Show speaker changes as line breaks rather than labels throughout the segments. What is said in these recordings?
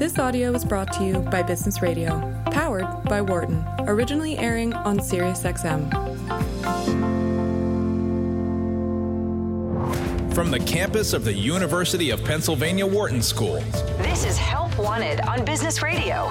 This audio was brought to you by Business Radio, powered by Wharton, originally airing on SiriusXM.
From the campus of the University of Pennsylvania Wharton School.
This is Help Wanted on Business Radio.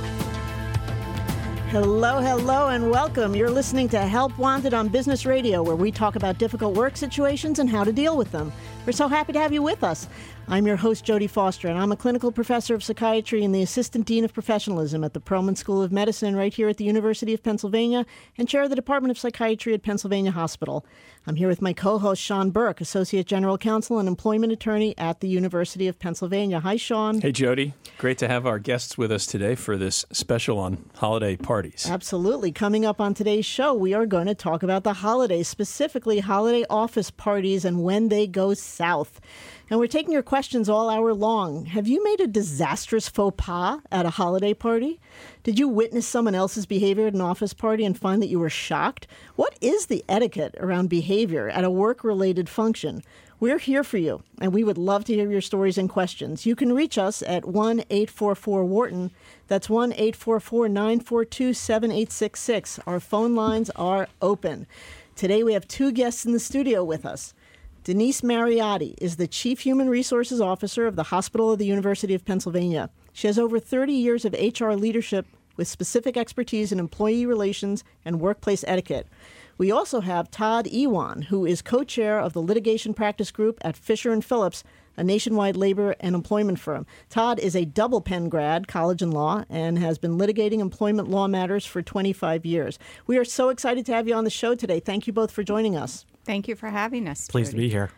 Hello, hello, and welcome. You're listening to Help Wanted on Business Radio, where we talk about difficult work situations and how to deal with them. We're so happy to have you with us. I'm your host, Jody Foster, and I'm a clinical professor of psychiatry and the assistant dean of professionalism at the Perelman School of Medicine right here at the University of Pennsylvania and chair of the Department of Psychiatry at Pennsylvania Hospital. I'm here with my co host, Sean Burke, associate general counsel and employment attorney at the University of Pennsylvania. Hi, Sean.
Hey, Jody. Great to have our guests with us today for this special on holiday parties.
Absolutely. Coming up on today's show, we are going to talk about the holidays, specifically holiday office parties and when they go south. And we're taking your questions all hour long. Have you made a disastrous faux pas at a holiday party? Did you witness someone else's behavior at an office party and find that you were shocked? What is the etiquette around behavior at a work related function? We're here for you, and we would love to hear your stories and questions. You can reach us at 1 844 Wharton. That's 1 844 942 7866. Our phone lines are open. Today we have two guests in the studio with us. Denise Mariotti is the Chief Human Resources Officer of the Hospital of the University of Pennsylvania. She has over 30 years of HR leadership with specific expertise in employee relations and workplace etiquette. We also have Todd Ewan, who is co-chair of the litigation practice group at Fisher and Phillips, a nationwide labor and employment firm. Todd is a double Penn grad, college and law, and has been litigating employment law matters for 25 years. We are so excited to have you on the show today. Thank you both for joining us.
Thank you for having us.
Pleased
Jody.
to be here.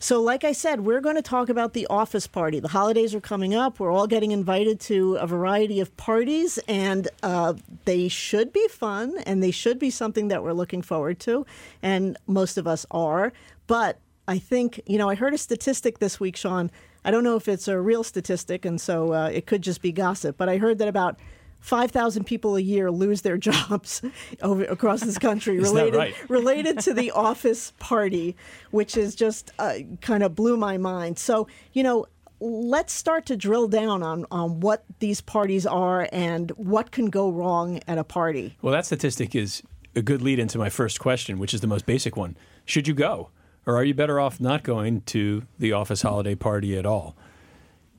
So, like I said, we're going to talk about the office party. The holidays are coming up. We're all getting invited to a variety of parties, and uh, they should be fun and they should be something that we're looking forward to. And most of us are. But I think, you know, I heard a statistic this week, Sean. I don't know if it's a real statistic, and so uh, it could just be gossip, but I heard that about 5,000 people a year lose their jobs over, across this country related
right?
related to the office party, which is just uh, kind of blew my mind. So, you know, let's start to drill down on, on what these parties are and what can go wrong at a party.
Well, that statistic is a good lead into my first question, which is the most basic one. Should you go? Or are you better off not going to the office holiday party at all?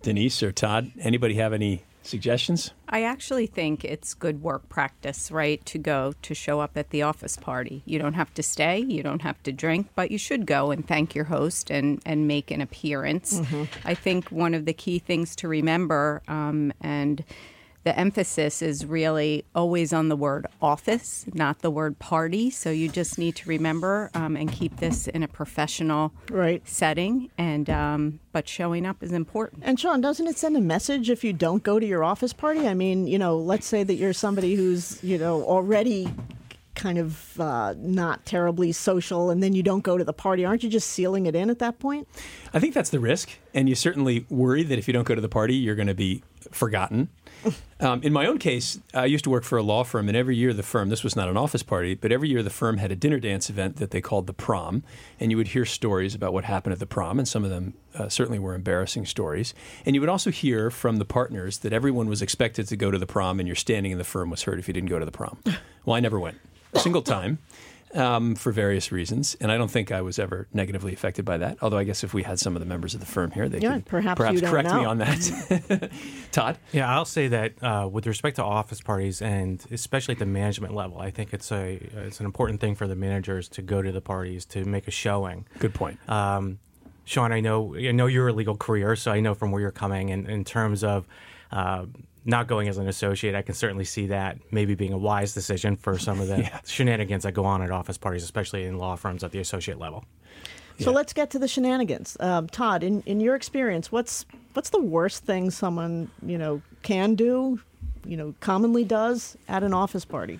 Denise or Todd, anybody have any suggestions?
I actually think it's good work practice, right, to go to show up at the office party. You don't have to stay, you don't have to drink, but you should go and thank your host and, and make an appearance. I think one of the key things to remember, um, and the emphasis is really always on the word office, not the word party. So you just need to remember um, and keep this in a professional
Right.
setting. And um, but showing up is important.
And Sean, doesn't it send a message if you don't go to your office party? I mean, you know, let's say that you're somebody who's, you know, already kind of uh, not terribly social and then you don't go to the party. Aren't you just sealing it in at that point?
I think that's the risk. And you certainly worry that if you don't go to the party, you're going to be forgotten. Um, in my own case, I used to work for a law firm, and every year the firm, this was not an office party, but every year the firm had a dinner dance event that they called the prom. And you would hear stories about what happened at the prom, and some of them uh, certainly were embarrassing stories. And you would also hear from the partners that everyone was expected to go to the prom, and your standing in the firm was hurt if you didn't go to the prom. Well, I never went, a single time. Um, for various reasons, and I don't think I was ever negatively affected by that. Although I guess if we had some of the members of the firm here, they
Yeah,
could
perhaps
perhaps
you don't
correct me on that. Todd,
Yeah, I'll say that uh, with respect to office parties, and especially at the management level, I think it's a it's an important thing for the managers to go to the parties to make a showing.
good point.
Um, Sean, I know I know you're a legal career, so I know from where you're coming. And in terms of uh, not going as an associate, I can certainly see that maybe being a wise decision for some of the shenanigans that go on at office parties, especially in law firms at the associate level.
So let's get to the shenanigans. Um, Todd, in, in your experience, what's what's the worst thing someone you know can do, you know, commonly does at an office party?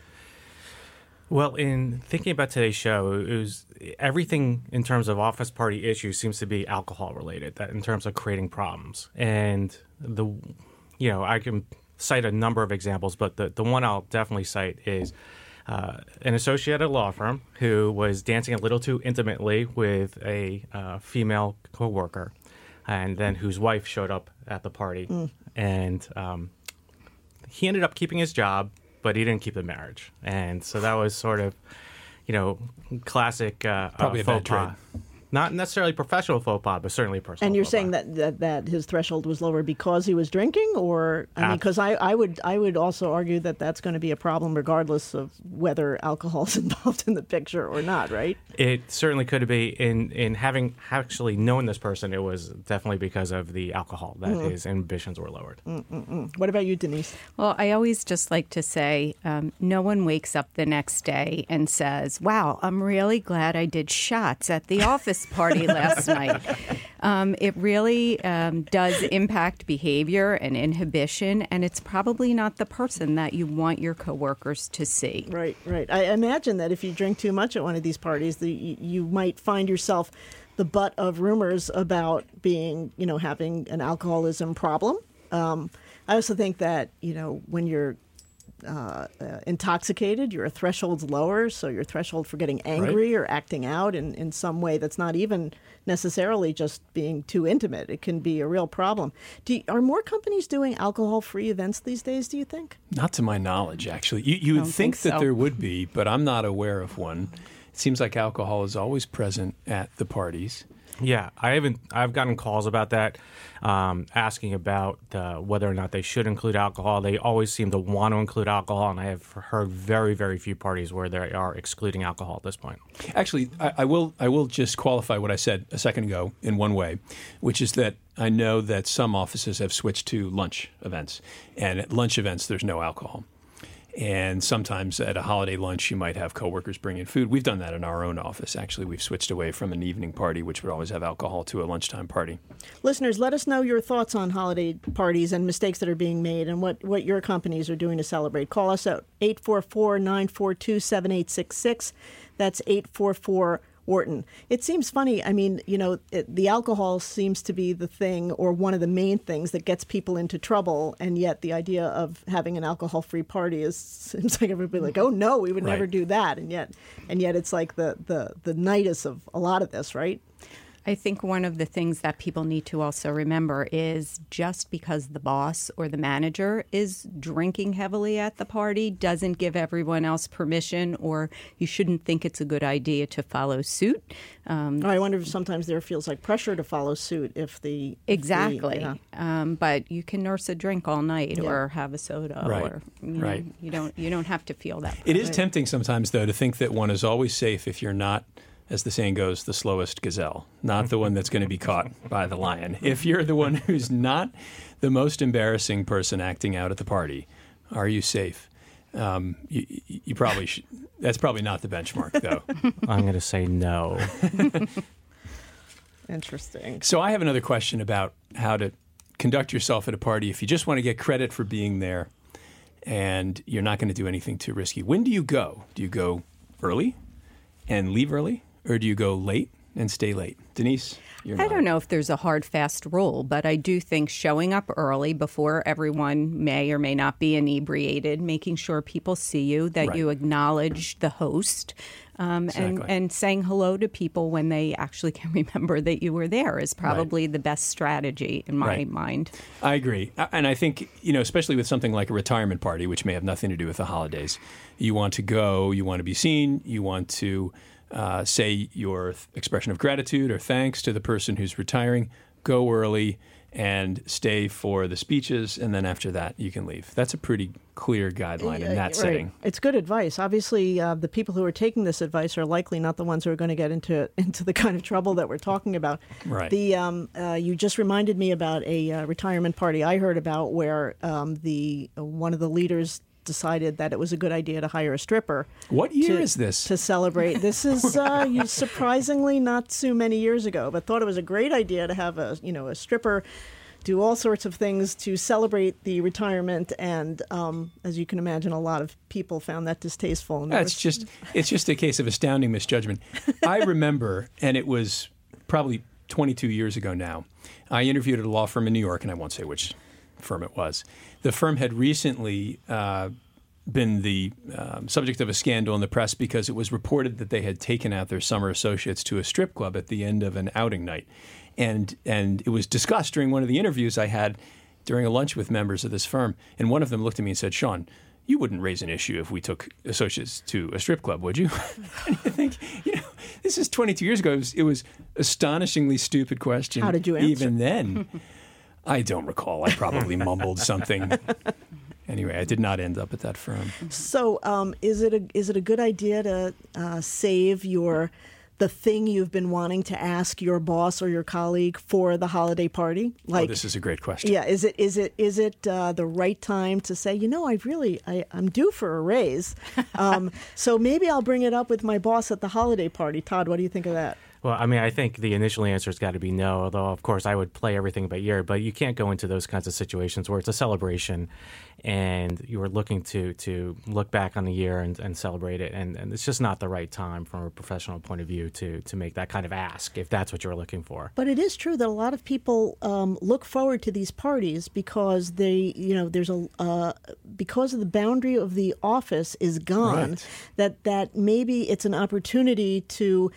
Well, in thinking about today's show, it was everything in terms of office party issues seems to be alcohol related. That in terms of creating problems, and the, you know, I can cite a number of examples, but the the one I'll definitely cite is. Uh, an associate at a law firm who was dancing a little too intimately with a uh, female coworker, and then whose wife showed up at the party, and um, he ended up keeping his job, but he didn't keep the marriage, and so that was sort of, you know, classic uh,
Probably
uh,
a bad
faux pas. Not necessarily professional faux pas, but certainly personal.
And you're
faux
saying
pas.
that, that that his threshold was lower because he was drinking, or I mean, because I, I would I would also argue that that's going to be a problem regardless of whether alcohol is involved in the picture or not, right?
It certainly could be in in having actually known this person. It was definitely because of the alcohol that
Mm.
his ambitions were lowered.
What about you, Denise?
Well, I always just like to say um, no one wakes up the next day and says, Wow, I'm really glad I did shots at the office party last night. Um, it really um, does impact behavior and inhibition, and it's probably not the person that you want your coworkers to see.
Right, right. I imagine that if you drink too much at one of these parties, the, you, you might find yourself the butt of rumors about being, you know, having an alcoholism problem. Um, I also think that you know when you're uh, uh, intoxicated, your threshold's lower, so your threshold for getting angry or acting out in, in some way that's not even necessarily just being too intimate. It can be a real problem. Do you, are more companies doing alcohol-free events these days? Do you think?
Not to my knowledge, actually. You, you would
Don't
think,
think
that there would be, but I'm not aware of one. It seems like alcohol is always present at the parties.
Yeah, I haven't. I've gotten calls about that, um, asking about uh, whether or not they should include alcohol. They always seem to want to include alcohol, and I have heard very, very few parties where they are excluding alcohol at this point.
Actually, I, I will. I will just qualify what I said a second ago in one way, which is that I know that some offices have switched to lunch events, and at lunch events there's no alcohol. And sometimes at a holiday lunch, you might have coworkers bring in food. We've done that in our own office. Actually, we've switched away from an evening party, which would always have alcohol, to a lunchtime party.
Listeners, let us know your thoughts on holiday parties and mistakes that are being made and what, what your companies are doing to celebrate. Call us at 844 942 7866. That's 844 Wharton. It seems funny. I mean, you know, it, the alcohol seems to be the thing or one of the main things that gets people into trouble. And yet the idea of having an alcohol free party is seems like everybody like, oh no, we would never do that. And yet, and yet it's like the, the, the nidus of a lot of this, right?
I think one of the things that people need to also remember is just because the boss or the manager is drinking heavily at the party doesn't give everyone else permission, or you shouldn't think it's a good idea to follow suit. Um,
I wonder if sometimes there feels like pressure to follow suit if the if the-
exactly.
yeah.
Um, but you can nurse a drink all night
Yeah.
or have a soda,
Right.
or you, know,
Right.
you don't you don't have to feel that.
It is tempting sometimes, though, to think that one is always safe if you're not, as the saying goes, the slowest gazelle, not the one that's going to be caught by the lion. If you're the one who's not the most embarrassing person acting out at the party, are you safe? Um, you, you you probably should. That's probably not the benchmark, though.
I'm going to say no.
Interesting.
so I have another question about how to conduct yourself at a party if you just want to get credit for being there and you're not going to do anything too risky. When do you go? Do you go early and leave early, or do you go late and stay late? Denise, you're
I don't know if there's a hard, fast rule, but I do think showing up early before everyone may or may not be inebriated, making sure people see you, that
Right.
you acknowledge the host, um, and,
Exactly.
and saying hello to people when they actually can remember that you were there is probably the best strategy in my
Right.
mind.
I agree. And I think, you know, especially with something like a retirement party, which may have nothing to do with the holidays, you want to go, you want to be seen, you want to uh, say your th- expression of gratitude or thanks to the person who's retiring, go early and stay for the speeches, and then after that, you can leave. That's a pretty clear guideline in that
Right.
setting.
It's good advice. Obviously, uh, the people who are taking this advice are likely not the ones who are going to get into into the kind of trouble that we're talking about.
Right.
The um, uh, you just reminded me about a uh, retirement party I heard about where um, the uh, one of the leaders decided that it was a good idea to hire a stripper.
What year
to,
is this?
to celebrate? This is uh, surprisingly not too many years ago, but thought it was a great idea to have a you know a stripper do all sorts of things to celebrate the retirement, and um, as you can imagine, a lot of people found that distasteful. And
That's just it's just a case of astounding misjudgment. I remember, and it was probably 22 years ago now. I interviewed at a law firm in New York, and I won't say which firm it was. The firm had recently uh, been the um, subject of a scandal in the press because it was reported that they had taken out their summer associates to a strip club at the end of an outing night, and and it was discussed during one of the interviews I had. during a lunch with members of this firm, and one of them looked at me and said, "Sean." You wouldn't raise an issue if we took associates to a strip club, would you? and you think, you know, this is 22 years ago. It was, it was astonishingly stupid question.
How did you answer?
Even then, I don't recall. I probably mumbled something. Anyway, I did not end up at that firm.
So, um, is it a is it a good idea to uh, save your the thing you've been wanting to ask your boss or your colleague for the holiday party?
oh, this is a great question.
Yeah, is it is it is it uh, the right time to say, you know, I really I, I'm due for a raise, um, so maybe I'll bring it up with my boss at the holiday party. Todd, what do you think of that?
Well, I mean, I think the initial answer has got to be no, although, of course, I would play everything by ear. But you can't go into those kinds of situations where it's a celebration and you are looking to, to look back on the year and, and celebrate it. And, and it's just not the right time from a professional point of view to, to make that kind of ask if that's what you're looking for.
But it is true that a lot of people um, look forward to these parties because they, you know, there's a uh, because of the boundary of the office is gone.
Right.
That that maybe it's an opportunity to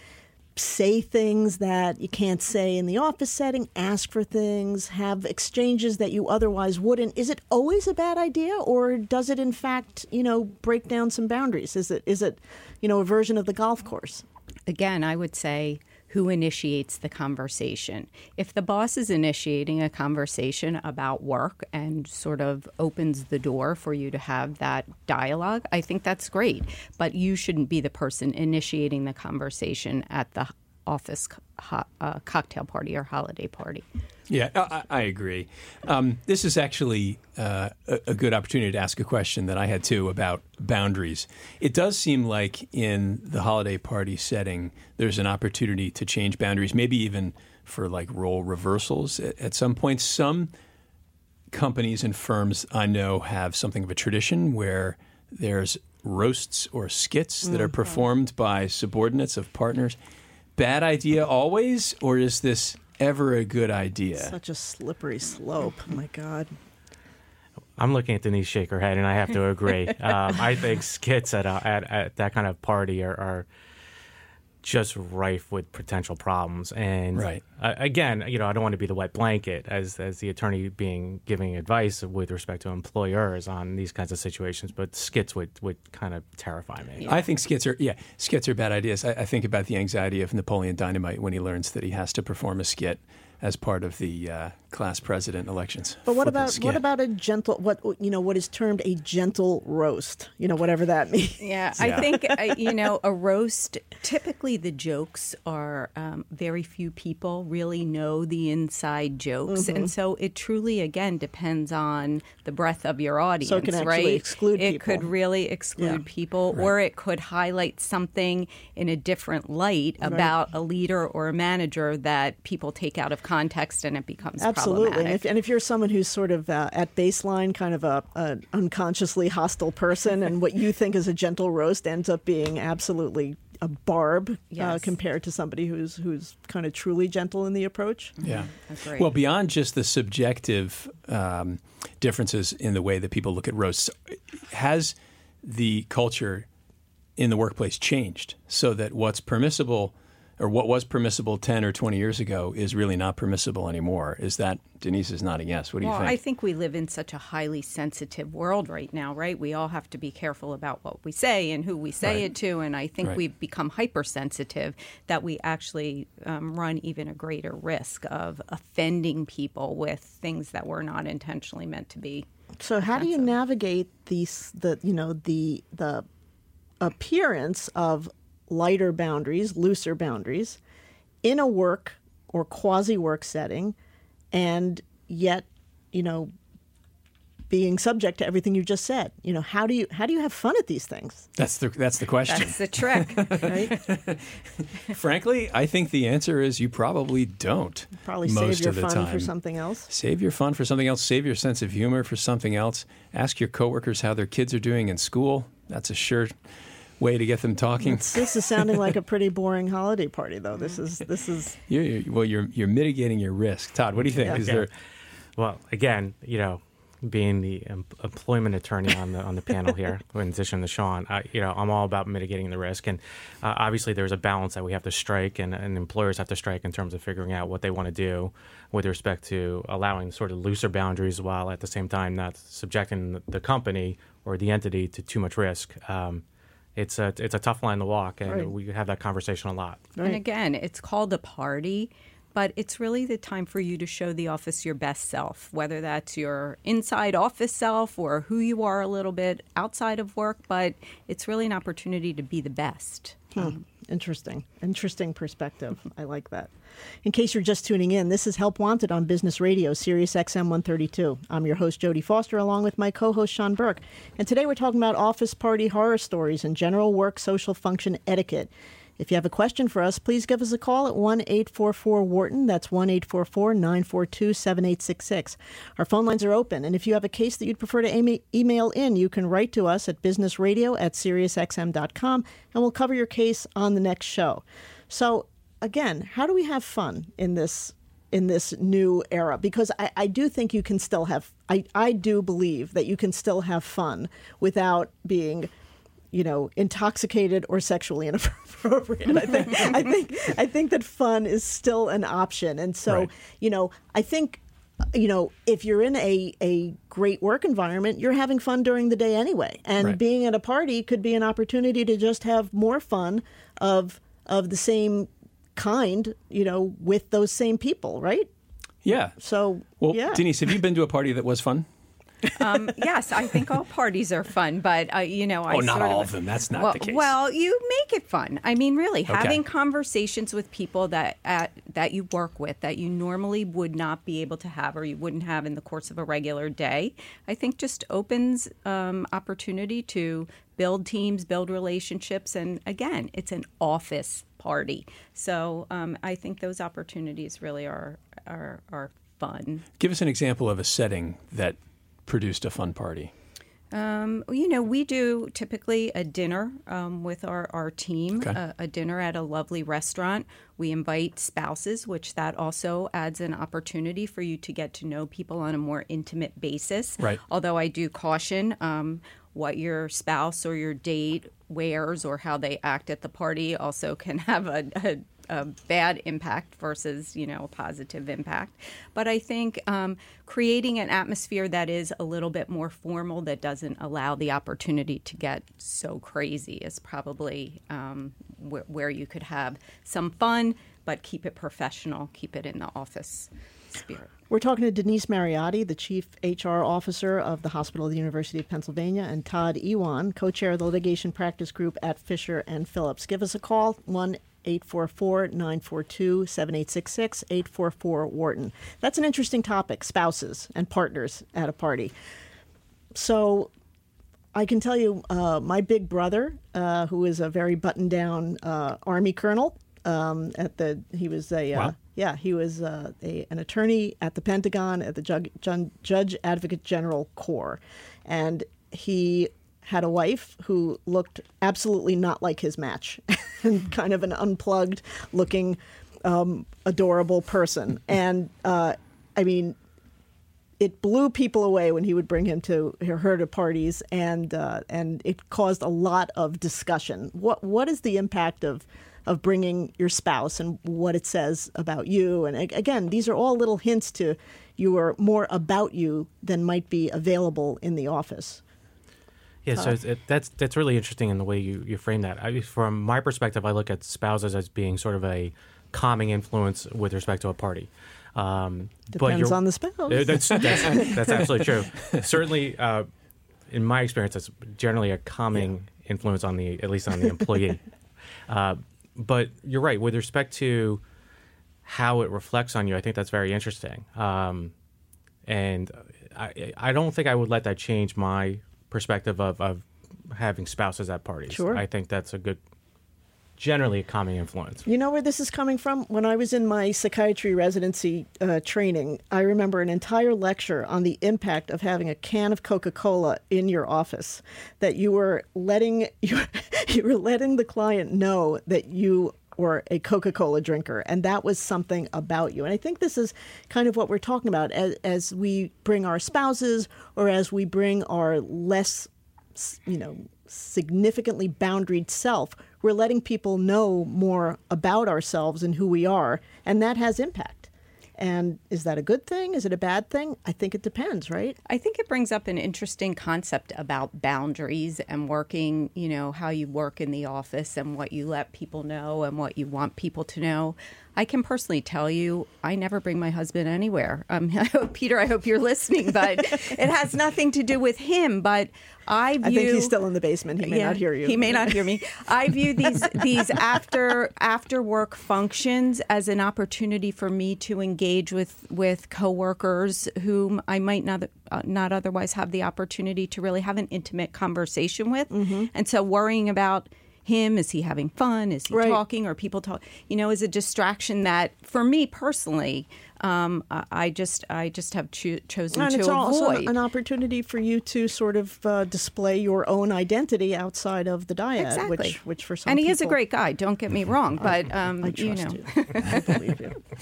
say things that you can't say in the office setting, ask for things, have exchanges that you otherwise wouldn't. Is it always a bad idea, or does it in fact, you know, break down some boundaries? Is it is it, you know, a version of the golf course?
Again, I would say who initiates the conversation. If the boss is initiating a conversation about work and sort of opens the door for you to have that dialogue, I think that's great. But you shouldn't be the person initiating the conversation at the office co- uh, cocktail party or holiday party.
Yeah, I, I agree. Um, this is actually uh, a, a good opportunity to ask a question that I had too about boundaries. It does seem like in the holiday party setting, there's an opportunity to change boundaries, maybe even for like role reversals at, at some point. Some companies and firms I know have something of a tradition where there's roasts or skits that are performed by subordinates of partners. Bad idea always, or is this ever a good idea?
Such a slippery slope. Oh my God.
I'm looking at Denise shake her head, and I have to agree. um, I think skits at, a, at at that kind of party are, are just rife with potential problems. And
Right.
uh, again, you know, I don't want to be the wet blanket as as the attorney being giving advice with respect to employers on these kinds of situations, but skits would would kind of terrify me.
I think skits are yeah skits are bad ideas. I, I think about the anxiety of Napoleon Dynamite when he learns that he has to perform a skit as part of the uh, class president elections.
But what
Flip a
about
skit.
what about a gentle what you know what is termed a gentle roast? You know whatever that means.
Yeah, I think uh, you know a roast. Typically, the jokes are um, very few people really know the inside jokes,
Mm-hmm.
and so it truly again depends on the breadth of your audience.
can actually
right?
exclude
It
people.
could really exclude
Yeah.
people, or it could highlight something in a different light about a leader or a manager that people take out of context, and it becomes
Absolutely, and
problematic.
if, and if you're someone who's sort of uh, at baseline, kind of a, a unconsciously hostile person, and what you think is a gentle roast ends up being absolutely a barb uh, compared to somebody who's who's kind of truly gentle in the approach.
Yeah.
Agreed.
Well, beyond just the subjective um, differences in the way that people look at roasts, has the culture in the workplace changed so that what's permissible or what was permissible 10 or 20 years ago is really not permissible anymore? Is that, Denise is nodding yes. What do you
well,
think?
I think we live in such a highly sensitive world right now, right? We all have to be careful about what we say and who we say
Right.
it to. And I think
Right.
we've become hypersensitive that we actually um, run even a greater risk of offending people with things that were not intentionally meant to be.
So how do you navigate these the you know the the appearance of lighter boundaries, looser boundaries in a work or quasi work setting and yet, you know, being subject to everything you just said. You know, how do you how do you have fun at these things?
that's the that's the question.
That's the trick.
Right?
Frankly, I think the answer is you probably don't.
Probably
most
save your
of the
fun
time.
for something else.
Save your fun for something else. Save your sense of humor for something else. Ask your coworkers how their kids are doing in school. That's a sure way to get them talking.
This is sounding like a pretty boring holiday party though. This is this is
You're, you're- well, you're you're mitigating your risk. Todd, what do you think? Is
Yeah.
there?
Well, again, you know, being the em- employment attorney on the on the panel here, in addition to Sean, I, you know, I'm all about mitigating the risk, and uh, obviously there's a balance that we have to strike, and, and employers have to strike in terms of figuring out what they want to do with respect to allowing sort of looser boundaries while at the same time not subjecting the company or the entity to too much risk. Um, it's a it's a tough line to walk, and
Right.
we have that conversation a lot.
And again, it's called a party, but it's really the time for you to show the office your best self, whether that's your inside office self or who you are a little bit outside of work, but it's really an opportunity to be the best.
Hmm. Interesting. Interesting perspective. I like that. In case you're just tuning in, this is Help Wanted on Business Radio, Sirius XM 132. I'm your host, Jody Foster, along with my co host, Sean Burke. And today we're talking about office party horror stories and general work social function etiquette. If you have a question for us, please give us a call at 1 844 Wharton. That's 1 844 942 7866. Our phone lines are open, and if you have a case that you'd prefer to email in, you can write to us at businessradio at SiriusXM.com, and we'll cover your case on the next show. So, again, how do we have fun in this? In this new era, because I, I do think you can still have, I, I do believe that you can still have fun without being you know, intoxicated or sexually inappropriate. I think I think I think that fun is still an option. And so,
Right.
you know, I think you know, if you're in a, a great work environment, you're having fun during the day anyway. And
Right.
being at a party could be an opportunity to just have more fun of of the same kind, you know, with those same people, right?
Yeah.
So
Well,
yeah.
Denise, have you been to a party that was fun?
Um, yes, I think all parties are fun, but uh, you know, I
Oh, not
sort
all of them. That's not
well,
the case.
Well, you make it fun. I mean, really,
Okay.
having conversations with people that at, that you work with that you normally would not be able to have or you wouldn't have in the course of a regular day, I think just opens um, opportunity to build teams, build relationships, and again, it's an office party. So um, I think those opportunities really are are, are fun.
Give us an example of a setting that produced a fun party.
Um, you know, we do typically a dinner um, with our, our team,
Okay.
a, a dinner at a lovely restaurant. We invite spouses, which that also adds an opportunity for you to get to know people on a more intimate basis.
Right.
Although I do caution um, what your spouse or your date wears or how they act at the party also can have a, a a bad impact versus you know a positive impact. But i think um, creating an atmosphere that is a little bit more formal that doesn't allow the opportunity to get so crazy is probably um, wh- where you could have some fun but keep it professional keep it in the office spirit
We're talking to Denise Mariotti, the Chief HR Officer of the Hospital of the University of Pennsylvania, and Todd Ewan, co-chair of the litigation practice group at Fisher and Phillips. Give us a call, 1 844-942-7866, 844 Wharton. That's an interesting topic, spouses and partners at a party. So I can tell you, uh, my big brother, uh, who is a very buttoned down uh, Army colonel, um, at the he was a uh,
Wow.
Yeah he was uh, a, an attorney at the Pentagon at the Judge, Judge Advocate General Corps, and he had a wife who looked absolutely not like his match, kind of an unplugged looking, um, adorable person, and uh, I mean it blew people away when he would bring him to her to parties, and uh, and it caused a lot of discussion. What what is the impact of of bringing your spouse and what it says about you? And again, these are all little hints to you are more about you than might be available in the office.
Yeah, so it's, it, that's that's really interesting in the way you, you frame that. I, from my perspective, I look at spouses as being sort of a calming influence with respect to a party. Um,
Depends on the spouse.
Uh, That's that's, that's absolutely true. Certainly, uh, in my experience, it's generally a calming influence on the at least on the employee. uh, but you're right with respect to how it reflects on you. I think that's very interesting. Um, and I, I don't think I would let that change my perspective of, of having spouses at parties.
Sure.
I think that's a good, generally a calming influence.
You know where this is coming from? When I was in my psychiatry residency uh, training, I remember an entire lecture on the impact of having a can of Coca-Cola in your office. That you were letting you, you were letting the client know that you were a Coca Cola drinker, and that was something about you. And I think this is kind of what we're talking about as, as we bring our spouses or as we bring our less, you know, significantly boundaried self. We're letting people know more about ourselves and who we are, and that has impact. And is that a good thing? Is it a bad thing? I think it depends, right?
I think it brings up an interesting concept about boundaries and working, you know, how you work in the office and what you let people know and what you want people to know. I can personally tell you, I never bring my husband anywhere. Um, I hope, Peter, I hope you're listening, but it has nothing to do with him. But I view.
I think he's still in the basement. He may
yeah,
not hear you.
He may not hear me. I view these these after after work functions as an opportunity for me to engage with with coworkers whom I might not uh, not otherwise have the opportunity to really have an intimate conversation with. Mm-hmm. And so worrying about him? Is he having fun? Is he right. talking? Or people talk? You know, is a distraction that, for me personally, um, I just I just have cho- chosen
and
to
it's
avoid.
also an opportunity for you to sort of uh, display your own identity outside of the dyad,
exactly.
which which for some
and he
people,
is a great guy. Don't get me wrong, but um,
I
you know,
you. I believe you.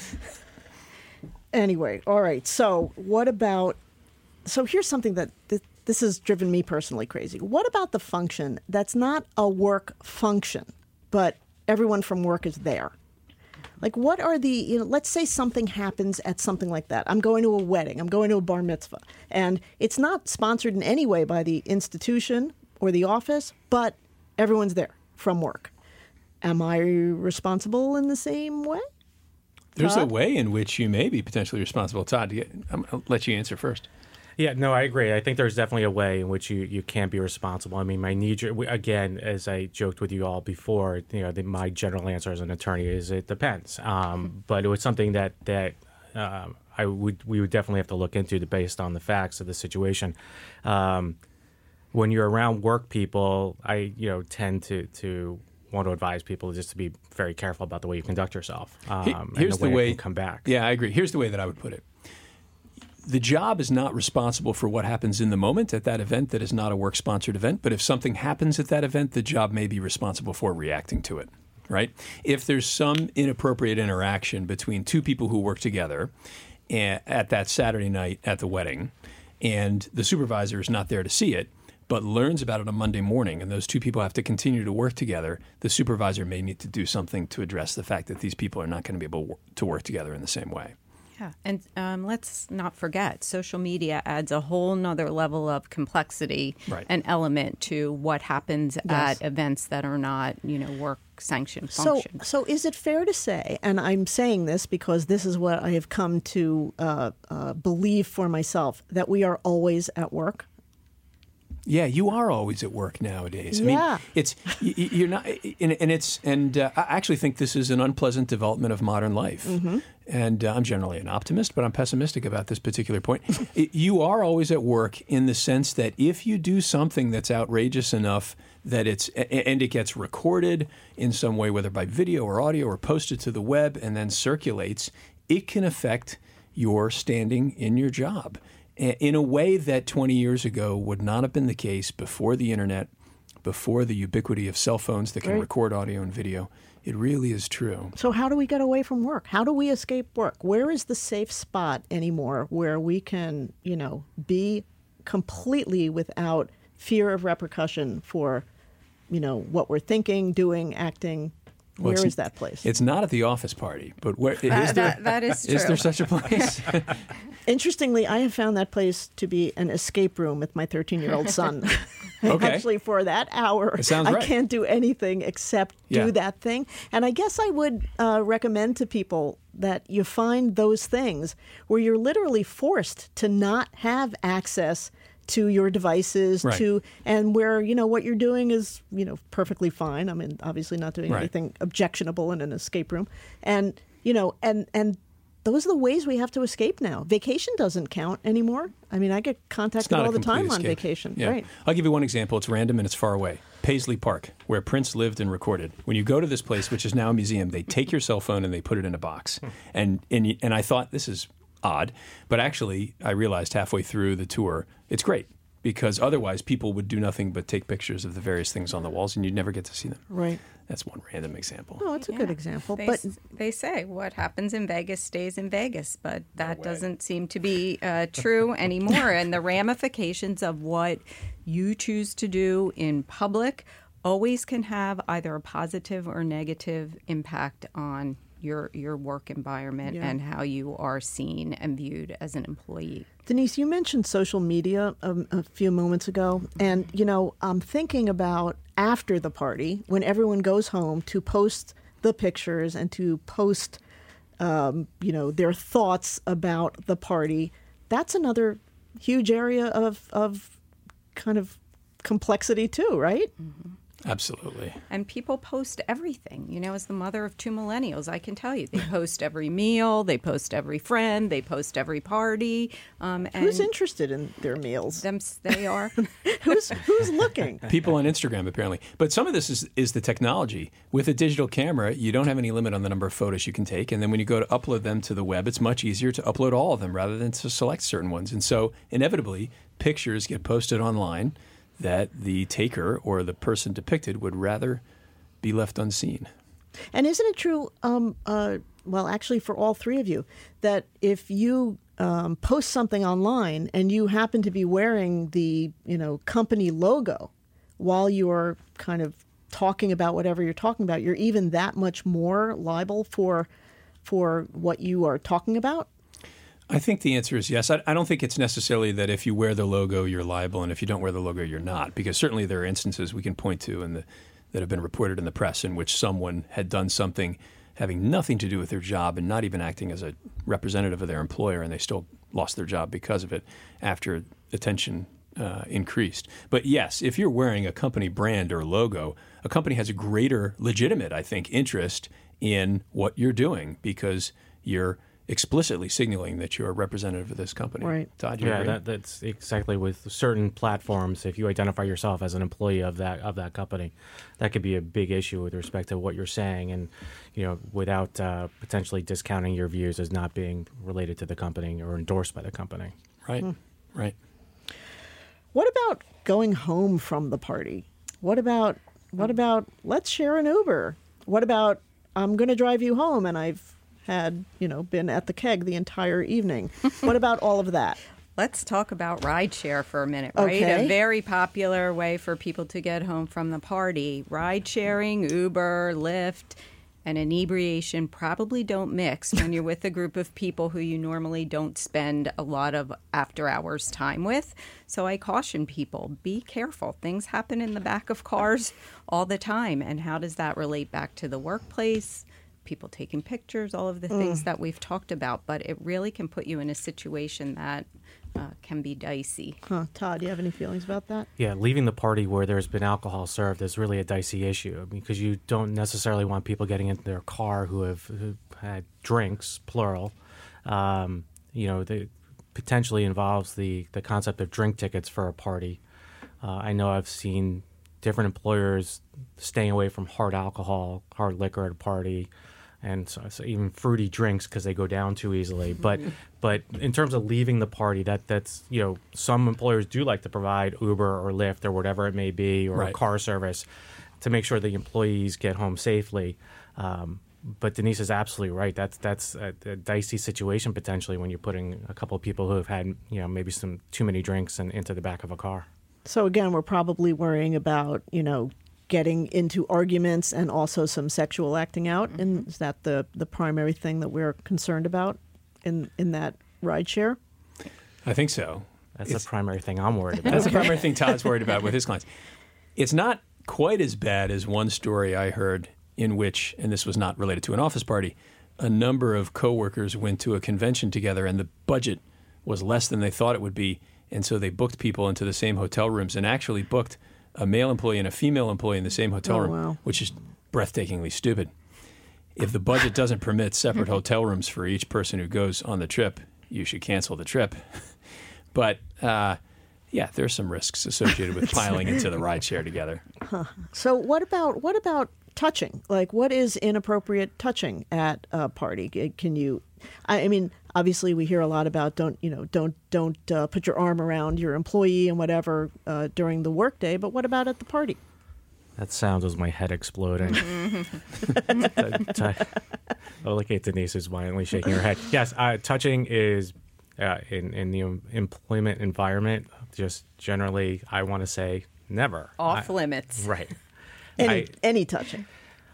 Anyway, all right. So, what about? So here's something that th- this has driven me personally crazy. What about the function that's not a work function, but everyone from work is there? Like, what are the, you know, let's say something happens at something like that. I'm going to a wedding, I'm going to a bar mitzvah, and it's not sponsored in any way by the institution or the office, but everyone's there from work. Am I responsible in the same way?
There's a way in which you may be potentially responsible. Todd, I'll let you answer first.
Yeah, no, I agree. I think there's definitely a way in which you, you can't be responsible. I mean, my knee again, as I joked with you all before, you know, the, my general answer as an attorney is it depends. Um, but it was something that that um, I would we would definitely have to look into based on the facts of the situation. Um, when you're around work people, I you know tend to to want to advise people just to be very careful about the way you conduct yourself.
Um, Here's the way, way
come back.
Yeah, I agree. Here's the way that I would put it the job is not responsible for what happens in the moment at that event that is not a work sponsored event. But if something happens at that event, the job may be responsible for reacting to it, right? If there's some inappropriate interaction between two people who work together eh, at that Saturday night at the wedding, and the supervisor is not there to see it, but learns about it on Monday morning, and those two people have to continue to work together, the supervisor may need to do something to address the fact that these people are not going to be able to work together in the same way.
Yeah, and um, let's not forget, social media adds a whole nother level of complexity
right.
and element to what happens yes. at events that are not, you know, work sanctioned
functions. So, so is it fair to say, and I'm saying this because this is what I have come to uh, uh, believe for myself, that we are always at work?
Yeah, you are always at work nowadays.
I
yeah. mean, it's you're not, and, it's and uh, I actually think this is an unpleasant development of modern life.
Mm-hmm.
And uh, I'm generally an optimist, but I'm pessimistic about this particular point. it, you are always at work in the sense that if you do something that's outrageous enough that it's and it gets recorded in some way, whether by video or audio, or posted to the web and then circulates, it can affect your standing in your job in a way that 20 years ago would not have been the case before the internet, before the ubiquity of cell phones that can right. record audio and video. It really is true.
So, how do we get away from work? How do we escape work? Where is the safe spot anymore where we can, you know, be completely without fear of repercussion for, you know, what we're thinking, doing, acting? Well, where is that place?
It's not at the office party, but where is
there?
That,
that is true.
Is there such a place?
Interestingly, I have found that place to be an escape room with my 13 year old son.
okay.
Actually, for that hour,
I
right. can't do anything except
yeah.
do that thing. And I guess I would uh, recommend to people that you find those things where you're literally forced to not have access to your devices
right.
to and where you know what you're doing is you know perfectly fine i mean obviously not doing
right.
anything objectionable in an escape room and you know and and those are the ways we have to escape now. Vacation doesn't count anymore. I mean, I get contacted all the time
escape.
on vacation.
Yeah.
Right.
I'll give you one example. It's random and it's far away. Paisley Park, where Prince lived and recorded. When you go to this place, which is now a museum, they take your cell phone and they put it in a box. Hmm. And and and I thought this is odd, but actually I realized halfway through the tour, it's great because otherwise people would do nothing but take pictures of the various things on the walls and you'd never get to see them.
Right.
That's one random example.
Oh, it's a good example.
They,
but
s- they say what happens in Vegas stays in Vegas, but that doesn't seem to be uh, true anymore. and the ramifications of what you choose to do in public always can have either a positive or negative impact on your your work environment
Yeah.
and how you are seen and viewed as an employee.
Denise, you mentioned social media um, a few moments ago, and you know, I'm thinking about after the party when everyone goes home to post the pictures and to post, um, you know, their thoughts about the party. That's another huge area of of kind of complexity too, right?
Absolutely.
And people post everything. You know, as the mother of two millennials, I can tell you they post every meal, they post every friend, they post every party. Um, and
Who's interested in their meals?
them? They are.
who's who's looking?
People on Instagram, apparently. But some of this is, is the technology. With a digital camera, you don't have any limit on the number of photos you can take. And then when you go to upload them to the web, it's much easier to upload all of them rather than to select certain ones. And so, inevitably, pictures get posted online that the taker or the person depicted would rather be left unseen.
And isn't it true? Um, uh, well, actually, for all three of you, that if you um, post something online and you happen to be wearing the you know company logo while you are kind of talking about whatever you're talking about, you're even that much more liable for for what you are talking about.
I think the answer is yes. I, I don't think it's necessarily that if you wear the logo, you're liable, and if you don't wear the logo, you're not. Because certainly there are instances we can point to in the, that have been reported in the press in which someone had done something having nothing to do with their job and not even acting as a representative of their employer, and they still lost their job because of it after attention uh, increased. But yes, if you're wearing a company brand or logo, a company has a greater legitimate, I think, interest in what you're doing because you're explicitly signaling that you're a representative of this company.
Right.
Todd, you
Yeah, that, that's exactly with certain platforms. If you identify yourself as an employee of that of that company, that could be a big issue with respect to what you're saying, and you know, without uh, potentially discounting your views as not being related to the company or endorsed by the company.
right. Right.
What about going home from the party? What about what about let's share an Uber? What about I'm going to drive you home and I've had, you know, been at the keg the entire evening. what about all of that?
Let's talk about rideshare for a minute, right?
Okay.
A very popular way for people to get home from the party. Ride sharing, Uber, Lyft, and inebriation probably don't mix when you're with a group of people who you normally don't spend a lot of after hours time with. So I caution people be careful. Things happen in the back of cars all the time. And how does that relate back to the workplace? People taking pictures, all of the things that we've talked about, but it really can put you in a situation that uh, can be dicey.
Huh, Todd, do you have any feelings about that?
Yeah, leaving the party where there's been alcohol served is really a dicey issue because you don't necessarily want people getting into their car who have who had drinks, plural. Um, you know, they potentially involves the the concept of drink tickets for a party. Uh, I know I've seen different employers staying away from hard alcohol, hard liquor at a party, and so, so even fruity drinks because they go down too easily. But but in terms of leaving the party, that that's you know some employers do like to provide Uber or Lyft or whatever it may be or
Right.
car service to make sure the employees get home safely. Um, but Denise is absolutely right. That's that's a, a dicey situation potentially when you're putting a couple of people who have had you know maybe some too many drinks and into the back of a car.
So again, we're probably worrying about, you know, getting into arguments and also some sexual acting out. And mm-hmm. is that the, the primary thing that we're concerned about in, in that ride share?
I think so.
That's
It's-
the primary thing I'm worried about.
That's the primary thing Todd's worried about with his clients. It's not quite as bad as one story I heard in which, and this was not related to an office party, a number of coworkers went to a convention together and the budget was less than they thought it would be. And so they booked people into the same hotel rooms and actually booked a male employee and a female employee in the same hotel
Oh,
room,
wow.
which is breathtakingly stupid. If the budget doesn't permit separate hotel rooms for each person who goes on the trip, you should cancel the trip. But uh, yeah, there's some risks associated with piling into the rideshare together.
So what about what about touching? Like what is inappropriate touching at a party? Can you I I mean, obviously we hear a lot about don't, you know, don't don't uh, put your arm around your employee and whatever uh, during the workday, but what about at the party?
That sounds was my head exploding. oh, look at Denise is violently shaking her head. Yes, uh, touching is uh, in in the employment environment. Just generally, I want to say never.
Off
I-
limits.
Right.
Any
I-
any touching.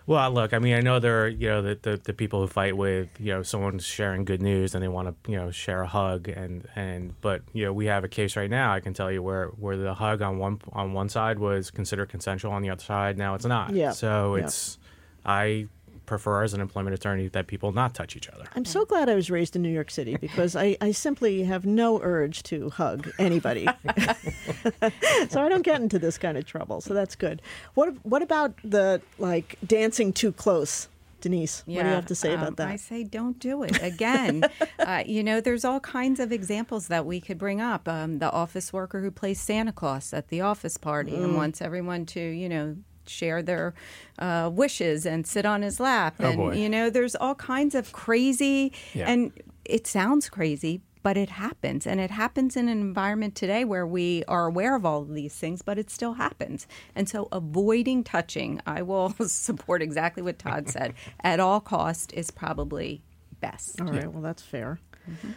Well, look, I mean, I know there are, you know, the, the, the people who fight with, you know, someone's sharing good news and they want to, you know, share a hug and, and, but, you know, we have a case right now, I can tell you where, where the hug on one, on one side was considered consensual, on the other side, now it's not.
Yeah.
So
Yeah.
it's, I prefer as an employment attorney that people not touch each other.
I'm so glad I was raised in New York City because I, I simply have no urge to hug anybody. so I don't get into this kind of trouble. So that's good. What what about the like dancing too close? Denise, what do you have to say
um,
about that?
I say don't do it. Again, uh, you know, there's all kinds of examples that we could bring up. Um, the office worker who plays Santa Claus at the office party
Mm.
and wants everyone to, you know, share their uh, wishes and sit on his lap.
Oh,
and,
boy.
you know, there's all kinds of crazy,
Yeah.
and it sounds crazy. But it happens, and it happens in an environment today where we are aware of all of these things, but it still happens. And so, avoiding touching, I will support exactly what Todd said. At all cost is probably best.
All right, well that's fair.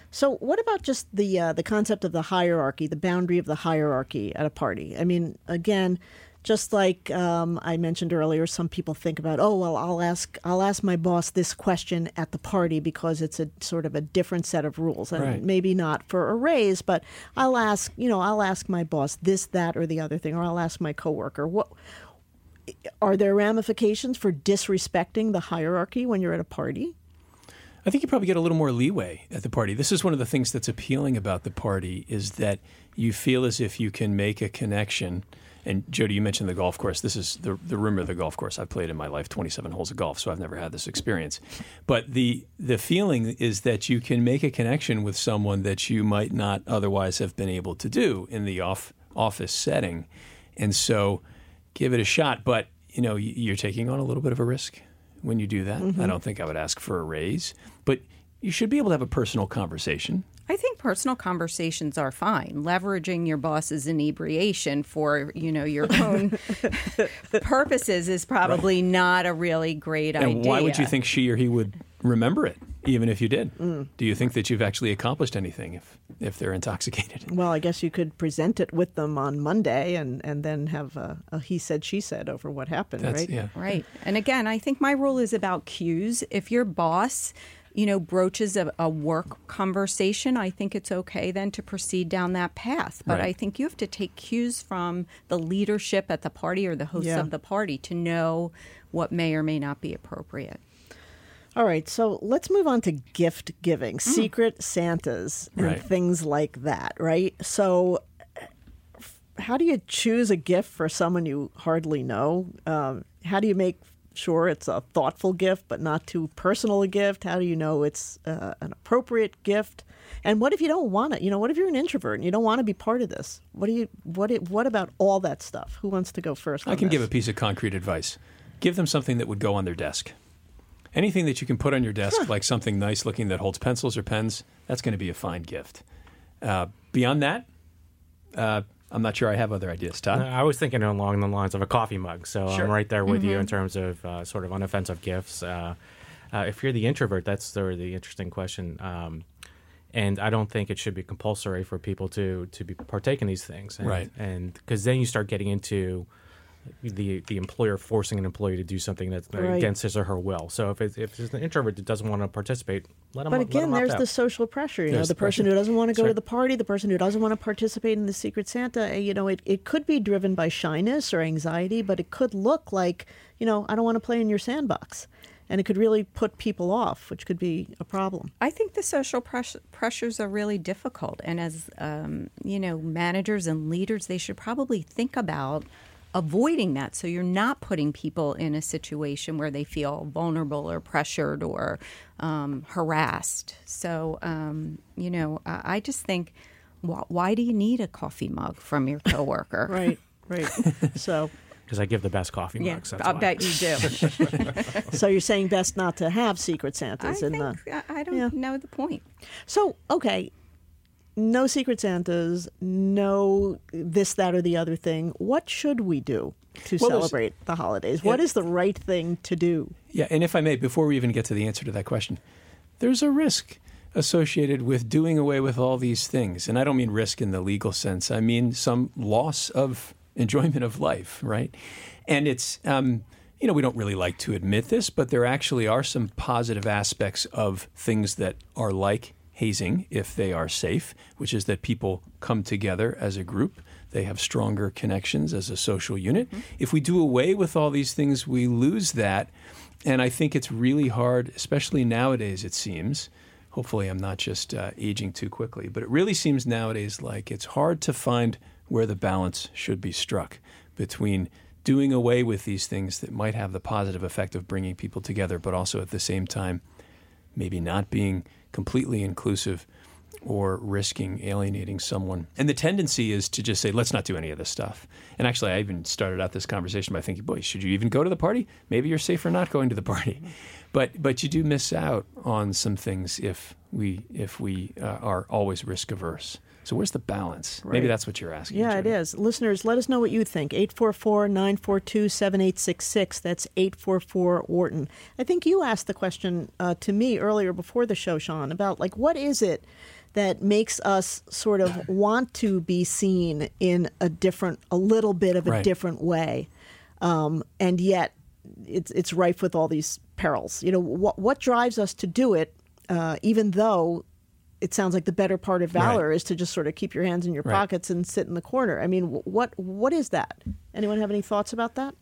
So, what about just the uh, the concept of the hierarchy, the boundary of the hierarchy at a party? I mean, again, just like um, I mentioned earlier, some people think about, oh well, I'll ask I'll ask my boss this question at the party because it's a sort of a different set of rules, and
Right.
maybe not for a raise, but I'll ask you know I'll ask my boss this, that, or the other thing, or I'll ask my coworker what. Are there ramifications for disrespecting the hierarchy when you're at a party?
I think you probably get a little more leeway at the party. This is one of the things that's appealing about the party is that you feel as if you can make a connection. And Jody, you mentioned the golf course. This is the the rumor of the golf course. I've played in my life 27 holes of golf, so I've never had this experience. But the the feeling is that you can make a connection with someone that you might not otherwise have been able to do in the off office setting. And so give it a shot, but you know, you're taking on a little bit of a risk when you do that. Mm-hmm. I don't think I would ask for a raise, but you should be able to have a personal conversation.
I think personal conversations are fine. Leveraging your boss's inebriation for you know your own purposes is probably not a really great idea.
And why would you think she or he would remember it, even if you did? Mm. Do you think that you've actually accomplished anything if if they're intoxicated?
Well, I guess you could present it with them on Monday and, and then have a, a he said, she said over what happened,
That's
right?
yeah.
Right. And again, I think my rule is about cues. If your boss, you know, broaches a, a work conversation, I think it's okay then to proceed down that path. But
Right.
I think you have to take cues from the leadership at the party or the hosts
Yeah.
of the party to know what may or may not be appropriate.
All right, so let's move on to gift giving, secret Santas, and
Right.
things like that, right? So, f- how do you choose a gift for someone you hardly know? Um, how do you make sure it's a thoughtful gift but not too personal a gift? How do you know it's uh, an appropriate gift? And what if you don't want it? You know, what if you're an introvert and you don't want to be part of this? What do you what i- what about all that stuff? Who wants to go first?
I can give a piece of concrete advice. Give them something that would go on their desk. Anything that you can put on your desk, like something nice looking that holds pencils or pens, that's going to be a fine gift. Uh, beyond that, uh, I'm not sure I have other ideas. Todd?
I was thinking along the lines of a coffee mug, so
Sure.
I'm right there with you in terms of uh, sort of unoffensive gifts. Uh, uh, if you're the introvert, that's sort of the interesting question. Um, and I don't think it should be compulsory for people to to be partake in these things, and,
Right.
And because then you start getting into the the employer forcing an employee to do something that's
Right.
against his or her will. So if it's, if it's an introvert that doesn't want to participate, let them.
But again, there's the social pressure. You know,
There's
the
the
person
pressure.
who doesn't want to go
Sure.
to the party, the person who doesn't want to participate in the Secret Santa. eh, You know, it, it could be driven by shyness or anxiety, but it could look like, you know, I don't want to play in your sandbox. And it could really put people off, which could be a problem.
I think the social press- pressures are really difficult, and as um, you know, managers and leaders, they should probably think about avoiding that. So you're not putting people in a situation where they feel vulnerable or pressured or um, harassed. So um, you know, I, I just think, why, why do you need a coffee mug from your coworker?
Right, right. so,
because I give the best coffee
Yeah,
mugs. That's
I bet you do.
so you're saying best not to have Secret
I
Santas in
think
the.
I I don't
Yeah.
know the point.
So, okay. No secret Santas, no this, that, or the other thing. What should we do to
Well,
celebrate the holidays? What is the right thing to do?
Yeah, and if I may, before we even get to the answer to that question, there's a risk associated with doing away with all these things. And I don't mean risk in the legal sense, I mean some loss of enjoyment of life, right? And it's, um, you know, we don't really like to admit this, but there actually are some positive aspects of things that are like hazing if they are safe, which is that people come together as a group. They have stronger connections as a social unit. If we do away with all these things, we lose that. And I think it's really hard, especially nowadays, it seems. Hopefully, I'm not just uh, aging too quickly, but it really seems nowadays like it's hard to find where the balance should be struck between doing away with these things that might have the positive effect of bringing people together, but also at the same time, maybe not being completely inclusive or risking alienating someone. And the tendency is to just say, let's not do any of this stuff. And actually, I even started out this conversation by thinking, boy, should you even go to the party? Maybe you're safer not going to the party. But, but you do miss out on some things if we, if we uh, are always risk averse. So where's the balance? Maybe that's what you're asking.
Yeah, it
Jody.
is. Listeners, let us know what you think. 844 942 7866. That's 844 Wharton. I think you asked the question uh, to me earlier before the show, Sean, about like what is it that makes us sort of want to be seen in a different, a little bit of a
Right.
different way, um, and yet it's it's rife with all these perils. You know, what what drives us to do it, uh, even though it sounds like the better part of valor
Right.
is to just sort of keep your hands in your
Right.
pockets and sit in the corner. I mean, what what is that? Anyone have any thoughts about that?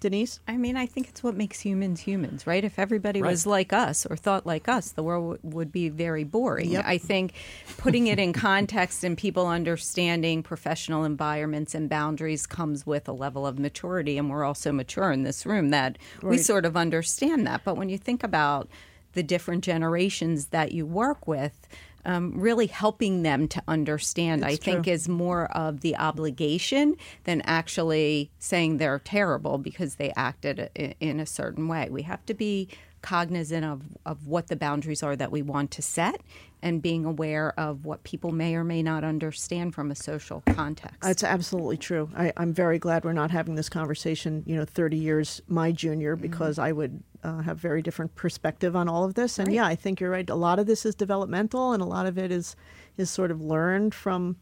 Denise?
I mean, I think it's what makes humans humans, right? If everybody
Right.
was like us or thought like us, the world w- would be very boring.
Yep.
I think putting it in context and people understanding professional environments and boundaries comes with a level of maturity. And we're also mature in this room that we sort of understand that. But when you think about the different generations that you work with, um, really helping them to understand, I
It's
think, is more of the obligation than actually saying they're terrible because they acted in a certain way. We have to be cognizant of, of what the boundaries are that we want to set and being aware of what people may or may not understand from a social context.
That's absolutely true. I, I'm very glad we're not having this conversation, you know, 30 years my junior, because I would uh, have very different perspective on all of this. And yeah, I think you're right. A lot of this is developmental, and a lot of it is is sort of learned from.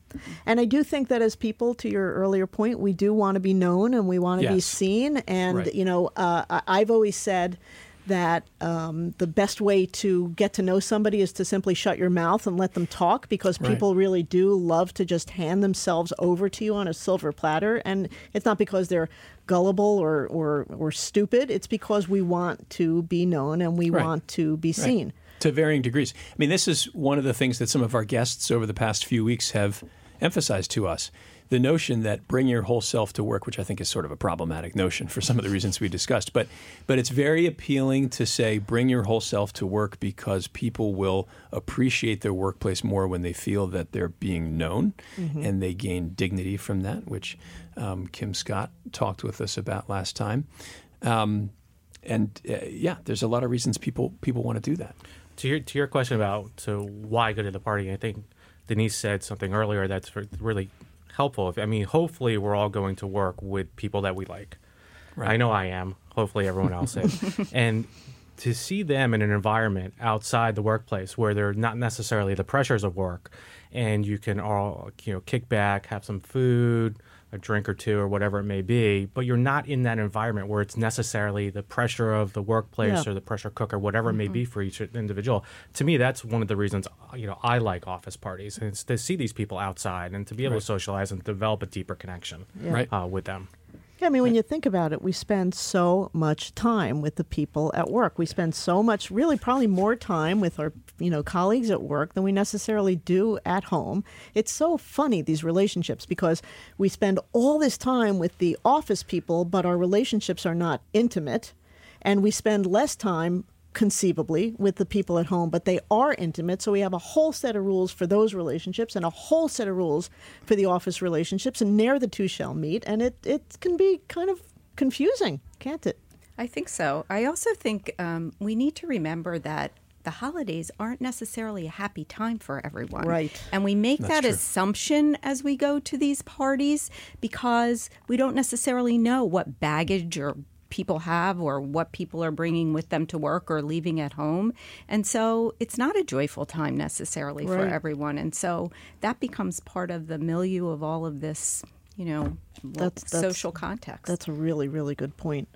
And I do think that as people, to your earlier point, we do want to be known and we want to be seen. And
Right.
you know, uh, I've always said that um, the best way to get to know somebody is to simply shut your mouth and let them talk because
Right.
people really do love to just hand themselves over to you on a silver platter. And it's not because they're gullible or, or, or stupid, it's because we want to be known and we
Right.
want to be
Right.
seen.
to varying degrees. I mean, this is one of the things that some of our guests over the past few weeks have emphasized to us. The notion that bring your whole self to work, which I think is sort of a problematic notion for some of the reasons we discussed, but but it's very appealing to say bring your whole self to work because people will appreciate their workplace more when they feel that they're being known mm-hmm. and they gain dignity from that, which um, Kim Scott talked with us about last time. Um, and uh, yeah, there's a lot of reasons people people want to do that.
To your to your question about so why go to the party, I think Denise said something earlier that's really helpful. I mean, hopefully we're all going to work with people that we like.
Right.
I know I am. Hopefully everyone else is. and to see them in an environment outside the workplace where they're not necessarily the pressures of work, and you can all you know kick back, have some food, a drink or two, or whatever it may be, but you're not in that environment where it's necessarily the pressure of the workplace
Yeah.
or the pressure cooker, whatever it may be for each individual. To me, that's one of the reasons you know I like office parties, and it's to see these people outside and to be able to socialize and develop a deeper connection
Right.
uh, with them.
Yeah, I mean, when you think about it, we spend so much time with the people at work. We spend so much, really, probably more time with our, you know, colleagues at work than we necessarily do at home. It's so funny these relationships because we spend all this time with the office people, but our relationships are not intimate, and we spend less time conceivably with the people at home, but they are intimate. So we have a whole set of rules for those relationships and a whole set of rules for the office relationships, and ne'er the two shall meet. And it, it can be kind of confusing, can't it?
I think so. I also think um, we need to remember that the holidays aren't necessarily a happy time for everyone.
Right.
And we make
That's
that
true.
assumption as we go to these parties because we don't necessarily know what baggage or people have or what people are bringing with them to work or leaving at home. And so it's not a joyful time necessarily for everyone. And so that becomes part of the milieu of all of this, you know,
That's- that's-
social context.
That's a really, really good point.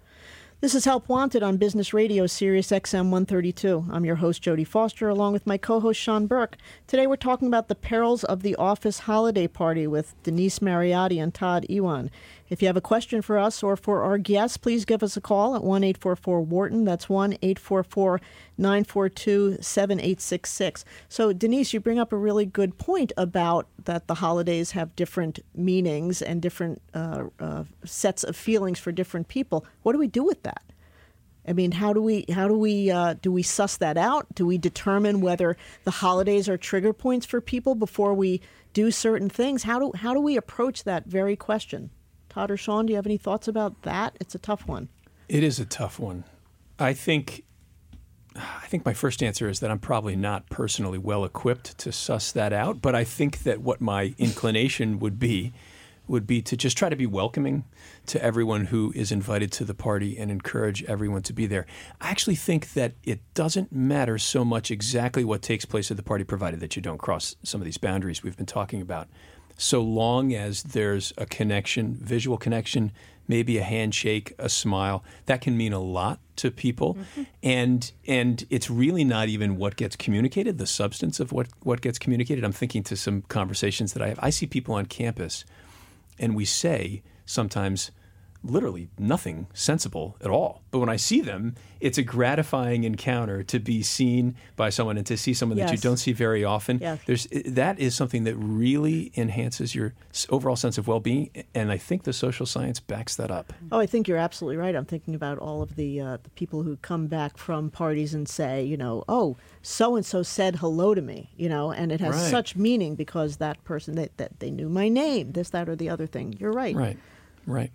This is Help Wanted on Business Radio, Sirius XM 132. I'm your host, Jody Foster, along with my co host, Sean Burke. Today we're talking about the perils of the office holiday party with Denise Mariotti and Todd Ewan. If you have a question for us or for our guests, please give us a call at 1 844 Wharton. That's 1 844 942 7866. So, Denise, you bring up a really good point about that the holidays have different meanings and different uh, uh, sets of feelings for different people. What do we do with that? I mean, how do we how do we uh, do we suss that out? Do we determine whether the holidays are trigger points for people before we do certain things? How do how do we approach that very question? Todd or Sean, do you have any thoughts about that? It's a tough one.
It is a tough one. I think I think my first answer is that I'm probably not personally well equipped to suss that out, but I think that what my inclination would be would be to just try to be welcoming to everyone who is invited to the party and encourage everyone to be there. I actually think that it doesn't matter so much exactly what takes place at the party provided that you don't cross some of these boundaries we've been talking about. So long as there's a connection, visual connection, maybe a handshake, a smile, that can mean a lot to people. Mm-hmm. And and it's really not even what gets communicated, the substance of what, what gets communicated. I'm thinking to some conversations that I have. I see people on campus and we say sometimes literally nothing sensible at all. But when I see them, it's a gratifying encounter to be seen by someone and to see someone that you don't see very often.
Yes.
There's that is something that really enhances your overall sense of well-being, and I think the social science backs that up.
Oh, I think you're absolutely right. I'm thinking about all of the uh, the people who come back from parties and say, you know, oh, so and so said hello to me, you know, and it has
Right.
such meaning because that person that, that they knew my name, this, that, or the other thing. You're right.
Right, right.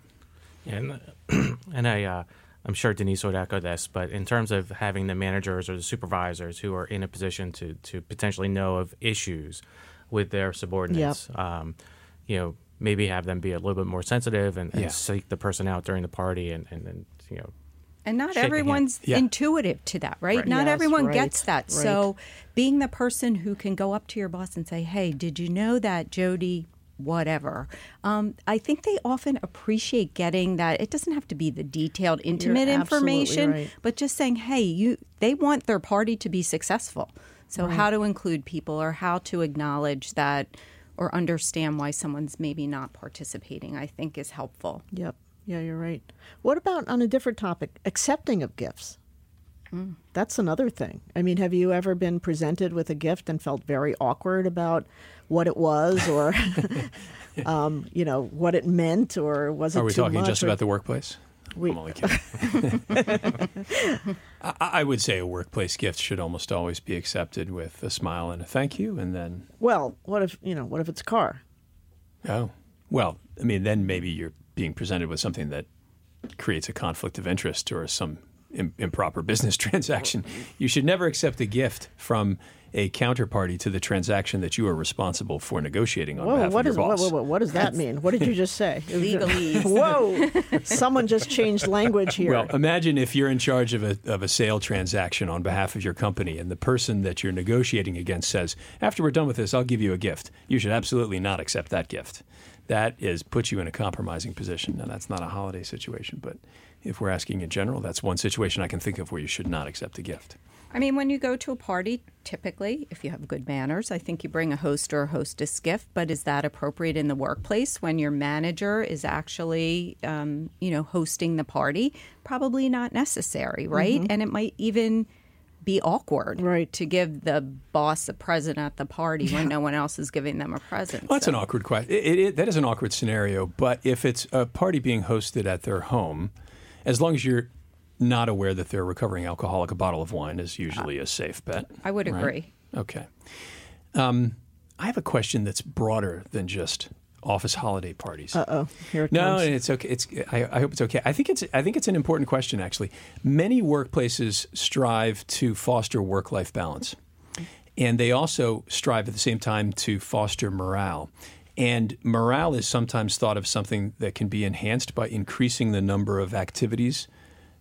And and I uh, I'm sure Denise would echo this, but in terms of having the managers or the supervisors who are in a position to to potentially know of issues with their subordinates, um, you know, maybe have them be a little bit more sensitive and, and
Yeah.
seek the person out during the party and and, and you know.
And not
Shake a hand.
everyone's
Yeah.
intuitive to that, right?
Right.
Not
Yes,
everyone
right,
gets that.
right.
So being the person who can go up to your boss and say, hey, did you know that Jody whatever um, i think they often appreciate getting that it doesn't have to be the detailed intimate information
right.
but just saying hey you they want their party to be successful so how to include people or how to acknowledge that or understand why someone's maybe not participating i think is helpful
Yep. Yeah, you're right. What about on a different topic, accepting of gifts? That's another thing. I mean, have you ever been presented with a gift and felt very awkward about what it was or, um, you know, what it meant or was it
Are we talking just
or-
about the workplace?
We-
I'm only kidding. I, I would say a workplace gift should almost always be accepted with a smile and a thank you, and then
Well, what if, you know, what if it's a car?
Oh, well, I mean, then maybe you're being presented with something that creates a conflict of interest or some Im- improper business transaction. You should never accept a gift from a counterparty to the transaction that you are responsible for negotiating on
Whoa,
behalf
what
of
is
your
whoa,
boss.
whoa, whoa, what does that mean? What did you just say?
Legalese.
Whoa! Someone just changed language here.
Well, imagine if you're in charge of a, of a sale transaction on behalf of your company, and the person that you're negotiating against says, "After we're done with this, I'll give you a gift." You should absolutely not accept that gift. That is puts you in a compromising position. Now, that's not a holiday situation, but if we're asking in general, that's one situation I can think of where you should not accept a gift.
I mean, when you go to a party, typically, if you have good manners, I think you bring a host or a hostess gift. But is that appropriate in the workplace when your manager is actually, um, you know, hosting the party? Probably not necessary, right? And it might even be awkward,
Right.
to give the boss a present at the party when no one else is giving them a present.
Well, that's
So-
an awkward question. It, it, it, that is an awkward scenario. But if it's a party being hosted at their home, as long as you're not aware that they're a recovering alcoholic, a bottle of wine is usually a safe bet.
I would
right?
agree.
Okay. Um, I have a question that's broader than just office holiday parties.
Uh oh, here it
No,
comes.
it's okay. It's I, I hope it's okay. I think it's I think it's an important question actually. Many workplaces strive to foster work-life balance, and they also strive at the same time to foster morale. And morale is sometimes thought of something that can be enhanced by increasing the number of activities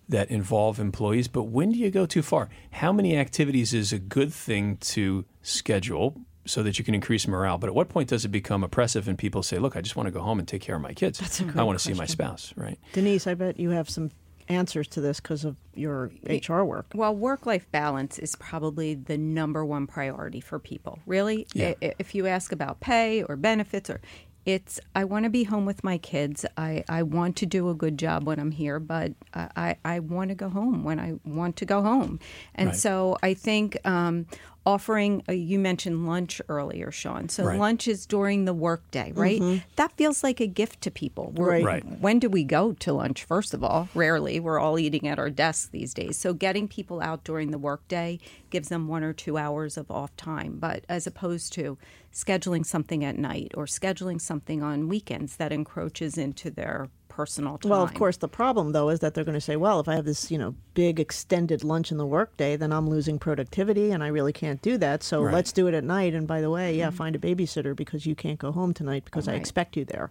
that involve employees. But when do you go too far? How many activities is a good thing to schedule so that you can increase morale? But at what point does it become oppressive and people say, look, I just want to go home and take care of my kids?
That's a
I
great
want to see my spouse, right?
Denise, I bet you have some answers to this because of your HR work.
Well, work life balance is probably the number one priority for people. Really,
Yeah.
If you ask about pay or benefits, or it's I want to be home with my kids. I, I want to do a good job when I'm here, but I, I, want to go home when I want to go home. And
Right.
so I think um, offering, uh, you mentioned lunch earlier, Sean. So
Right.
lunch is during the workday, right? That feels like a gift to people.
Right.
Right.
when do we go to lunch first of all rarely we're all eating at our desks these days so getting people out during the workday gives them one or two hours of off time but as opposed to scheduling something at night or scheduling something on weekends that encroaches into their personal time
Well, of course, the problem though is that they're going to say, "Well, if I have this, you know, big extended lunch in the workday, then I'm losing productivity, and I really can't do that. So
Right.
let's do it at night. And by the way, yeah, mm-hmm. find a babysitter because you can't go home tonight because I expect you there.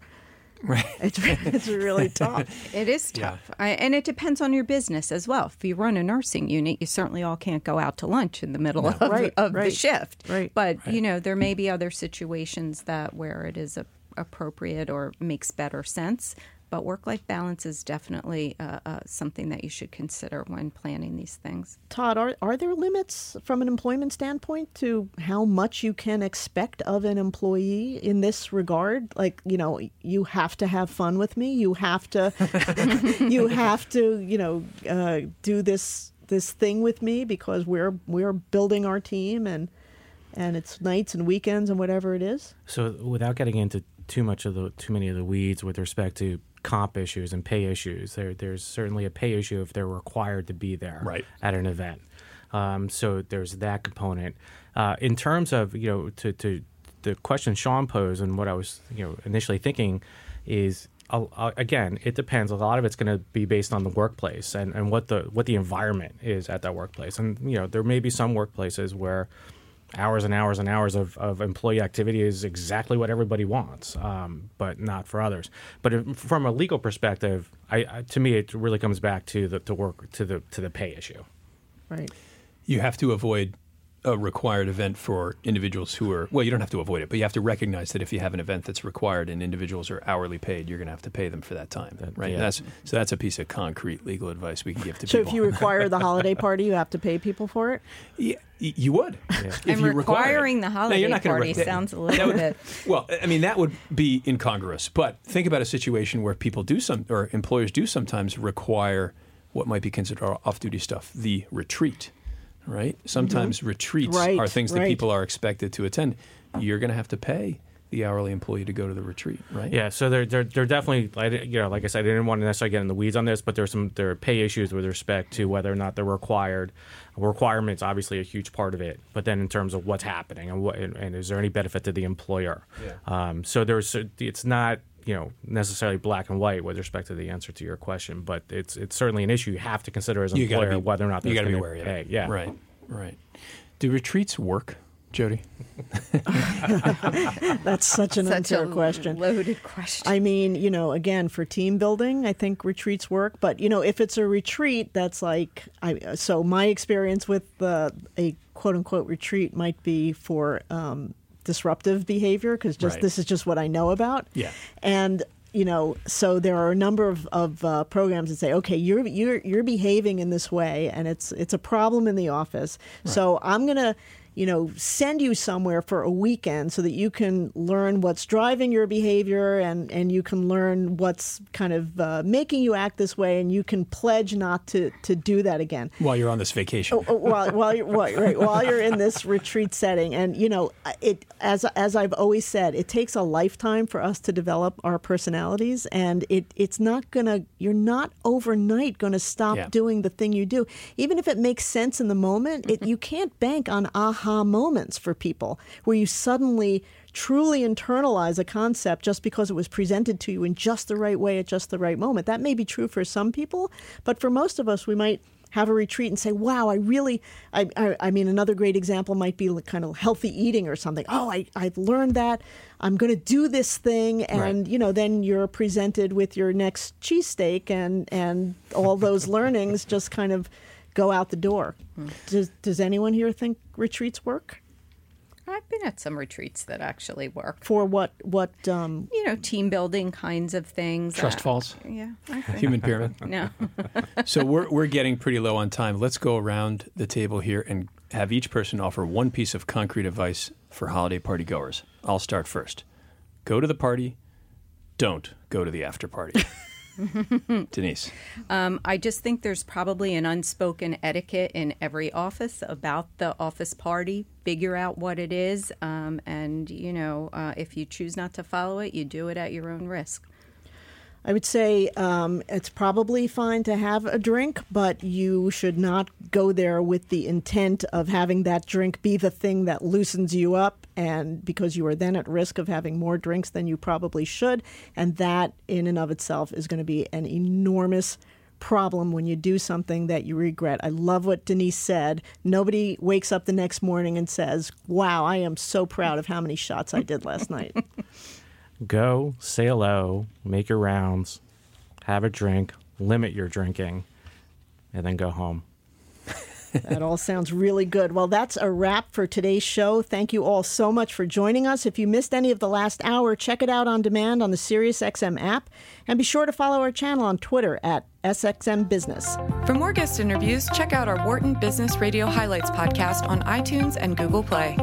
Right.
It's it's really tough.
It is
Yeah.
tough. I, and it depends on your business as well. If you run a nursing unit, you certainly all can't go out to lunch in the middle of,
Right,
of the shift.
right.
But, you know, there may be other situations that where it is a, appropriate or makes better sense. But work life balance is definitely uh, uh, something that you should consider when planning these things.
Todd, are are there limits from an employment standpoint to how much you can expect of an employee in this regard? Like, you know, you have to have fun with me. You have to, you have to, you know, uh, do this this thing with me because we're we're building our team and and it's nights and weekends and whatever it is.
So without getting into too much of the too many of the weeds with respect to comp issues and pay issues, there there's certainly a pay issue if they're required to be there
Right.
at an event. Um, so there's that component. Uh, in terms of you know to, to the question Sean posed and what I was you know initially thinking is uh, again it depends. A lot of it's going to be based on the workplace and, and what the what the environment is at that workplace. And you know there may be some workplaces where hours and hours and hours of, of employee activity is exactly what everybody wants, um, but not for others. But if, from a legal perspective, I, I, to me, it really comes back to the to work to the to the pay issue.
Right.
You have to avoid a required event for individuals who are well you don't have to avoid it but you have to recognize that if you have an event that's required and individuals are hourly paid you're going to have to pay them for that time right
yeah.
that's so that's a piece of concrete legal advice we can give to
So
people so
if you require the holiday party, you have to pay people for it.
Yeah, you would. If
And
you require
requiring the
No,
holiday
you're not
party
that-
sounds a little
would-
bit.
Well, I mean, that would be incongruous. But think about a situation where people do some, or employers do sometimes require what might be considered off-duty stuff, the retreat. Right. Sometimes retreats
Right,
are things that people are expected to attend. You're going to have to pay the hourly employee to go to the retreat, right?
Yeah, so they're they're, they're definitely you know like I said I didn't want to necessarily get in the weeds on this, but there's some there are pay issues with respect to whether or not they're required. Requirements obviously a huge part of it, but then in terms of what's happening and what and, and is there any benefit to the employer? Um, so there's it's not you know necessarily black and white with respect to the answer to your question, but it's it's certainly an issue you have to consider as an
You
employer
be,
whether or not
you
got to
be wary of
pay.
it.
Yeah,
Right. Right. Do retreats work, Jody?
That's such an
Such
unfair
a
question.
loaded question.
I mean, you know, again, for team building, I think retreats work. But you know, if it's a retreat, that's like, I, so my experience with uh, a quote unquote retreat might be for um, disruptive behavior because just
Right.
this is just what I know about.
Yeah.
and you know, so there are a number of, of uh, programs that say, okay, you're you're you're behaving in this way, and it's it's a problem in the office. So I'm gonna you know, send you somewhere for a weekend so that you can learn what's driving your behavior and, and you can learn what's kind of uh, making you act this way and you can pledge not to, to do that again.
While you're on this vacation.
Oh, while while you're while, right, while you're in this retreat setting, and you know it as as I've always said, it takes a lifetime for us to develop our personalities, and it it's not gonna you're not overnight going to stop
Yeah.
doing the thing you do, even if it makes sense in the moment. It you can't bank on aha aha moments for people where you suddenly truly internalize a concept just because it was presented to you in just the right way at just the right moment. That may be true for some people, but for most of us, we might have a retreat and say, wow, I really, I, I, I mean, another great example might be kind of healthy eating or something. Oh, I, I've learned that. I'm going to do this thing. And, right. you know, then you're presented with your next cheesesteak and, and all those learnings just kind of go out the door. Hmm. Does, does anyone here think retreats work?
I've been at some retreats that actually work.
For what? What? Um,
you know, team building kinds of things.
Trust
uh,
falls.
Yeah.
Human pyramid.
no.
so we're we're getting pretty low on time. Let's go around the table here and have each person offer one piece of concrete advice for holiday party goers. I'll start first. Go to the party. Don't go to the after party. Denise.
Um, I just think there's probably an unspoken etiquette in every office about the office party. Figure out what it is, um, and you know, uh, if you choose not to follow it, you do it at your own risk.
I would say um, it's probably fine to have a drink, but you should not go there with the intent of having that drink be the thing that loosens you up, and because you are then at risk of having more drinks than you probably should. And that, in and of itself, is going to be an enormous problem when you do something that you regret. I love what Denise said. Nobody wakes up the next morning and says, Wow, I am so proud of how many shots I did last night.
go, say hello, make your rounds, have a drink, limit your drinking, and then go home.
that all sounds really good. Well, that's a wrap for today's show. Thank you all so much for joining us. If you missed any of the last hour, check it out on demand on the SiriusXM app. And be sure to follow our channel on Twitter at SXM Business.
For more guest interviews, check out our Wharton Business Radio Highlights podcast on iTunes and Google Play.